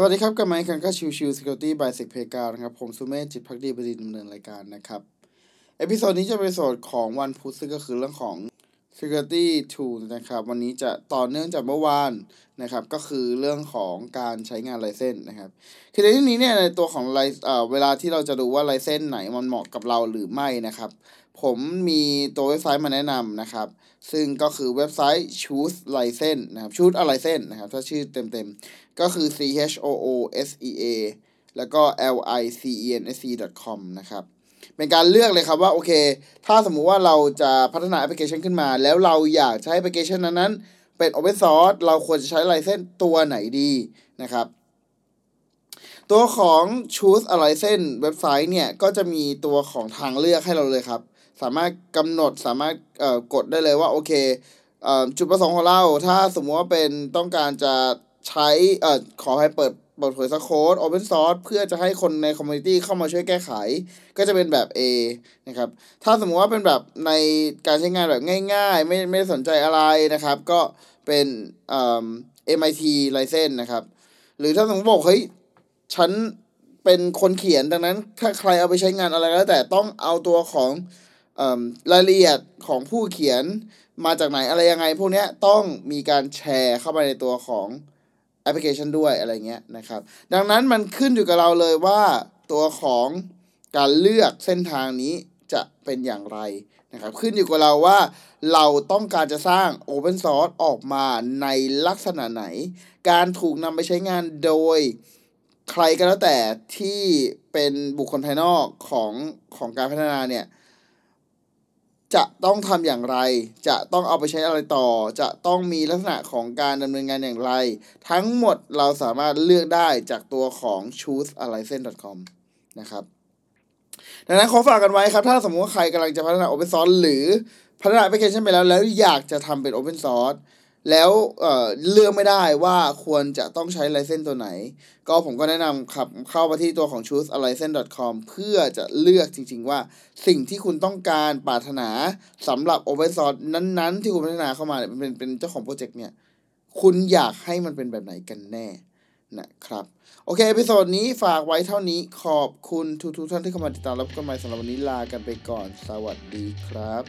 สวัสดีครับกับมาอีกคันก็ชิวชิวสกิลตี้บายเซกเพกานะครับ ผมสุเมธจิตภักดีบดินทร์ดำเนินรายการนะครับ episode นี้จะเป็น episode ของวันพุธซึ่งก็คือเรื่องของ Security Tools นะครับ วันนี้จะต่อเนื่องจากเมื่อวานนะครับ ก็คือเรื่องของการใช้งาน license นะครับ คือในที่นี้เนี่ยในตัวของ li-เอ่อเวลาที่เราจะดูว่า license ไหนมันเหมาะกับเราหรือไม่นะครับ ผมมีตัวเว็บไซต์มาแนะนำนะครับ ซึ่งก็คือเว็บไซต์ choose license นะครับ choose a license นะครับ ถ้าชื่อเต็มๆ ก็คือ c h o o s e a แล้วก็ l i c e n s e com นะครับ เป็นการเลือกเลยครับว่าโอเค ถ้าสมมุติว่าเราจะพัฒนาแอปพลิเคชันขึ้นมา แล้วเราอยากใช้แอปพลิเคชันนั้นๆ เป็น Open Source เราควรจะใช้ license ตัวไหนดีนะครับ ตัวของ choose a license เว็บไซต์เนี่ย ก็จะมีตัวของทางเลือกให้เราเลยครับ สามารถกำหนดสามารถกดได้เลยว่าโอเคจุดประสงค์ของเรา ถ้าสมมติว่าเป็นต้องการจะใช้อขอให้เปิด เปิดเผย source code Open Source เพื่อจะให้คนใน community เข้ามาช่วยแก้ไข ก็จะเป็นแบบ A นะครับ ถ้าสมมติว่าเป็นแบบในการใช้งานแบบง่าย ๆ ไม่ไม่สนใจอะไรนะครับ ก็เป็นเอ่อ MIT license นะครับ หรือถ้าสมมติบอกเฮ้ยฉันเป็นคนเขียนดังนั้น ถ้าใครเอาไปใช้งานอะไรก็แล้วแต่ต้องเอาตัวของรายละเอียดของผู้เขียนมาจากไหนอะไรยังไง พวกนี้ต้องมีการแชร์เข้าไปในตัวของ พลิเคชันด้วยอะไรเงี้ยนะครับ ดังนั้นมันขึ้นอยู่กับเราเลยว่าตัวของการเลือกเส้นทางนี้จะเป็นอย่างไรนะครับ ขึ้นอยู่กับเราว่าเราต้องการจะสร้าง Open Source ออกมาในลักษณะไหน การถูกนำไปใช้งานโดยใครก็แล้วแต่ที่เป็นบุคคลภายนอกของของการพัฒนาเนี่ย จะต้องทำอย่างไร จะต้องเอาไปใช้อะไรต่อ จะต้องมีลักษณะของการดำเนินงานอย่างไร ทั้งหมดเราสามารถเลือกได้จากตัวของ choose a l i s e n c e com นะครับ ดังนั้นขอฝากกันไว้ครับ ถ้าสมมติว่าใครกำลังจะพัฒนา Open Source หรือพัฒนาแอปพลิเคชันไปแล้วแล้วอยากจะทำเป็น Open Source แล้วเเลือกไม่ได้ว่าควรจะต้องใช้ license ตัวไหน ก็ผมก็แนะนำครับเข้ามาที่ตัวของ choosealicense.com เพื่อจะเลือกจริงๆว่าสิ่งที่คุณต้องการปรารถนาสำหรับ Open Source นั้นๆ ที่คุณพัฒนาเข้ามาเนี่ยเป็นเป็นเจ้าของ project เนี่ย คุณอยากให้มันเป็นแบบไหนกันแน่นะครับ โอเค episode นี้ฝากไว้เท่านี้ขอบคุณทุกๆท่านที่เข้ามาติดตามพบกันใหม่สำหรับวันนี้ลากันไปก่อน สวัสดีครับ